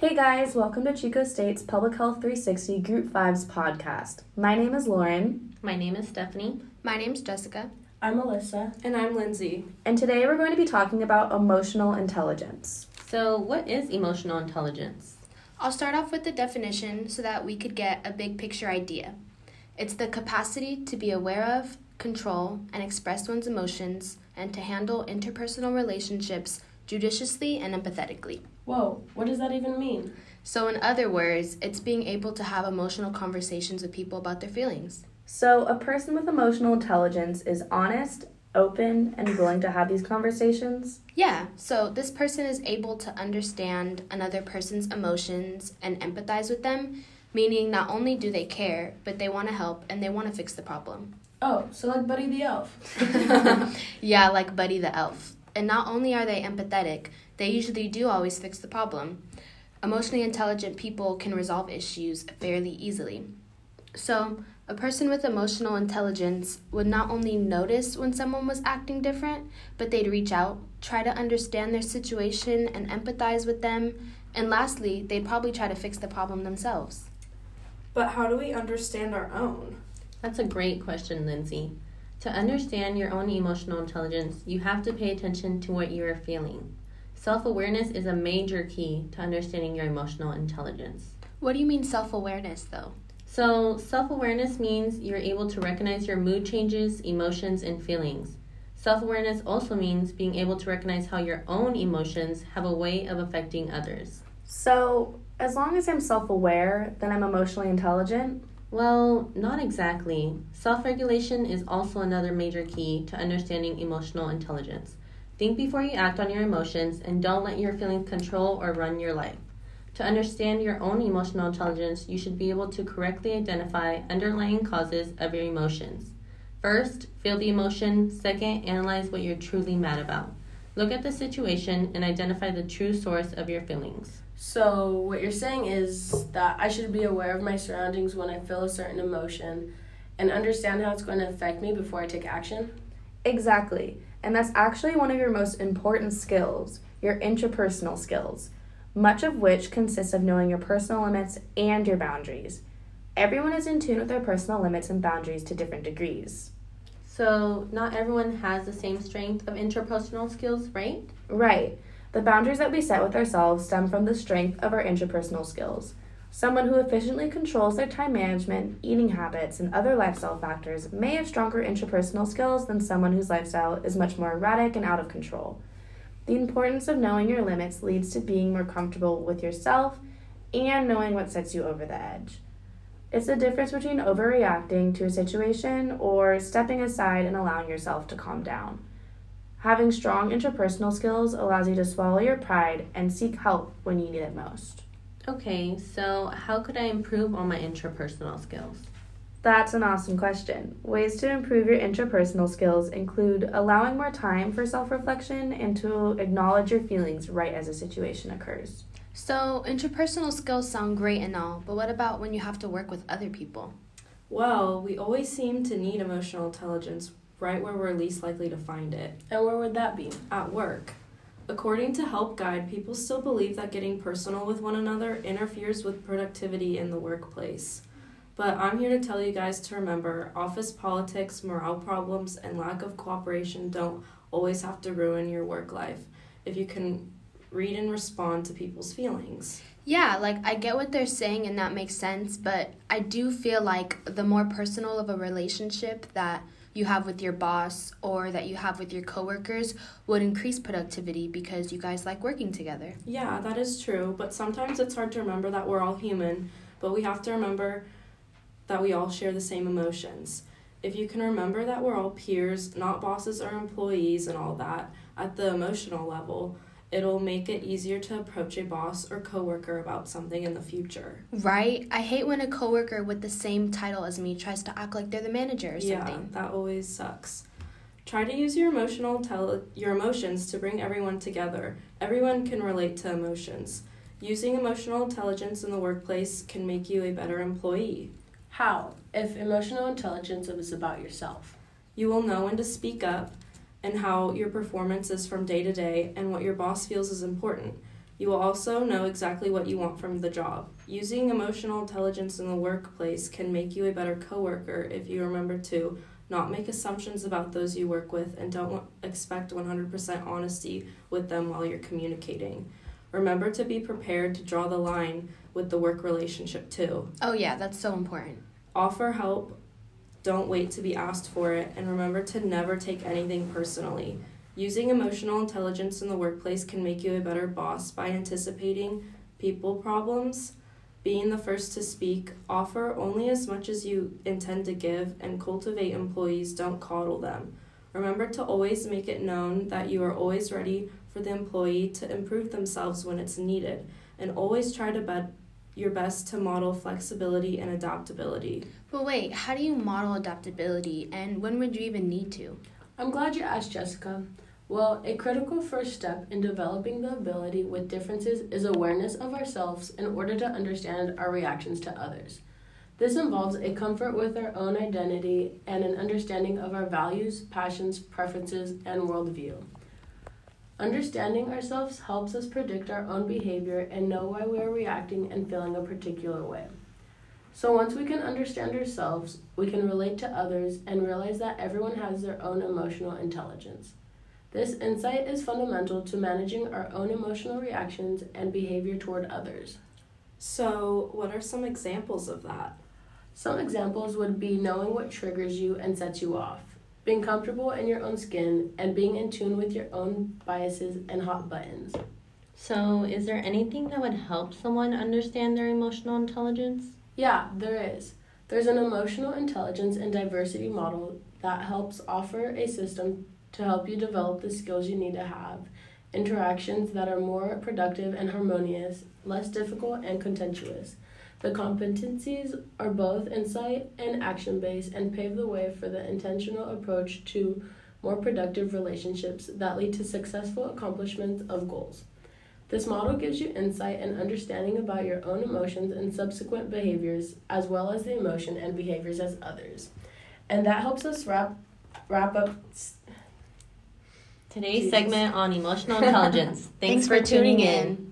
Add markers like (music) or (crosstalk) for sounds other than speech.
Hey guys, welcome to Chico State's Public Health 360 Group 5's podcast. My name is Lauren. My name is Stephanie. My name's Jessica. I'm Melissa. And I'm Lindsay. And today we're going to be talking about emotional intelligence. So, what is emotional intelligence? I'll start off with the definition so that we could get a big picture idea. It's the capacity to be aware of, control, and express one's emotions, and to handle interpersonal relationships judiciously and empathetically. Whoa, what does that even mean? So, in other words, it's being able to have emotional conversations with people about their feelings. So, a person with emotional intelligence is honest, open, and willing to have these conversations? Yeah, so this person is able to understand another person's emotions and empathize with them, meaning not only do they care, but they want to help and they want to fix the problem. Oh, so like Buddy the Elf. (laughs) yeah, like Buddy the Elf. And not only are they empathetic, they usually do always fix the problem. Emotionally intelligent people can resolve issues fairly easily. So, a person with emotional intelligence would not only notice when someone was acting different, but they'd reach out, try to understand their situation and empathize with them, and lastly, they'd probably try to fix the problem themselves. But how do we understand our own? That's a great question, Lindsay. To understand your own emotional intelligence, you have to pay attention to what you are feeling. Self awareness is a major key to understanding your emotional intelligence. What do you mean self awareness, though? So, self awareness means you're able to recognize your mood changes, emotions, and feelings. Self awareness also means being able to recognize how your own emotions have a way of affecting others. So, as long as I'm self aware, then I'm emotionally intelligent? Well, not exactly. Self regulation is also another major key to understanding emotional intelligence. Think before you act on your emotions and don't let your feelings control or run your life. To understand your own emotional intelligence, you should be able to correctly identify underlying causes of your emotions. First, feel the emotion. Second, analyze what you're truly mad about. Look at the situation and identify the true source of your feelings. So, what you're saying is that I should be aware of my surroundings when I feel a certain emotion and understand how it's going to affect me before I take action? Exactly. And that's actually one of your most important skills, your interpersonal skills, much of which consists of knowing your personal limits and your boundaries. Everyone is in tune with their personal limits and boundaries to different degrees. So, not everyone has the same strength of interpersonal skills, right? Right. The boundaries that we set with ourselves stem from the strength of our interpersonal skills. Someone who efficiently controls their time management, eating habits, and other lifestyle factors may have stronger interpersonal skills than someone whose lifestyle is much more erratic and out of control. The importance of knowing your limits leads to being more comfortable with yourself and knowing what sets you over the edge. It's the difference between overreacting to a situation or stepping aside and allowing yourself to calm down. Having strong interpersonal skills allows you to swallow your pride and seek help when you need it most. Okay, so how could I improve on my interpersonal skills? That's an awesome question. Ways to improve your interpersonal skills include allowing more time for self reflection and to acknowledge your feelings right as a situation occurs. So, interpersonal skills sound great and all, but what about when you have to work with other people? Well, we always seem to need emotional intelligence right where we're least likely to find it And where would that be? at work. According to Help Guide, people still believe that getting personal with one another interferes with productivity in the workplace. But I'm here to tell you guys to remember office politics, morale problems, and lack of cooperation don't always have to ruin your work life if you can read and respond to people's feelings. Yeah, like I get what they're saying and that makes sense, but I do feel like the more personal of a relationship that you have with your boss or that you have with your coworkers would increase productivity because you guys like working together. Yeah, that is true, but sometimes it's hard to remember that we're all human, but we have to remember that we all share the same emotions. If you can remember that we're all peers, not bosses or employees and all that, at the emotional level, it'll make it easier to approach a boss or coworker about something in the future. Right? I hate when a coworker with the same title as me tries to act like they're the manager or Yeah, something. that always sucks. Try to use your emotional tele- your emotions to bring everyone together. Everyone can relate to emotions. Using emotional intelligence in the workplace can make you a better employee. How? If emotional intelligence is about yourself. You will know when to speak up and how your performance is from day to day and what your boss feels is important. You will also know exactly what you want from the job. Using emotional intelligence in the workplace can make you a better coworker if you remember to not make assumptions about those you work with and don't expect 100% honesty with them while you're communicating. Remember to be prepared to draw the line with the work relationship too. Oh, yeah, that's so important. Offer help, don't wait to be asked for it, and remember to never take anything personally. Using emotional intelligence in the workplace can make you a better boss by anticipating people problems, being the first to speak, offer only as much as you intend to give, and cultivate employees, don't coddle them. Remember to always make it known that you are always ready for the employee to improve themselves when it's needed, and always try to bet your best to model flexibility and adaptability. But wait, how do you model adaptability and when would you even need to? I'm glad you asked, Jessica. Well, a critical first step in developing the ability with differences is awareness of ourselves in order to understand our reactions to others. This involves a comfort with our own identity and an understanding of our values, passions, preferences, and worldview. Understanding ourselves helps us predict our own behavior and know why we are reacting and feeling a particular way. So, once we can understand ourselves, we can relate to others and realize that everyone has their own emotional intelligence. This insight is fundamental to managing our own emotional reactions and behavior toward others. So, what are some examples of that? Some examples would be knowing what triggers you and sets you off, being comfortable in your own skin, and being in tune with your own biases and hot buttons. So, is there anything that would help someone understand their emotional intelligence? Yeah, there is. There's an emotional intelligence and diversity model that helps offer a system to help you develop the skills you need to have interactions that are more productive and harmonious, less difficult and contentious. The competencies are both insight and action based and pave the way for the intentional approach to more productive relationships that lead to successful accomplishments of goals. This model gives you insight and understanding about your own emotions and subsequent behaviors, as well as the emotion and behaviors as others. And that helps us wrap wrap up Today's Jesus. segment on emotional intelligence. (laughs) Thanks, for tuning in.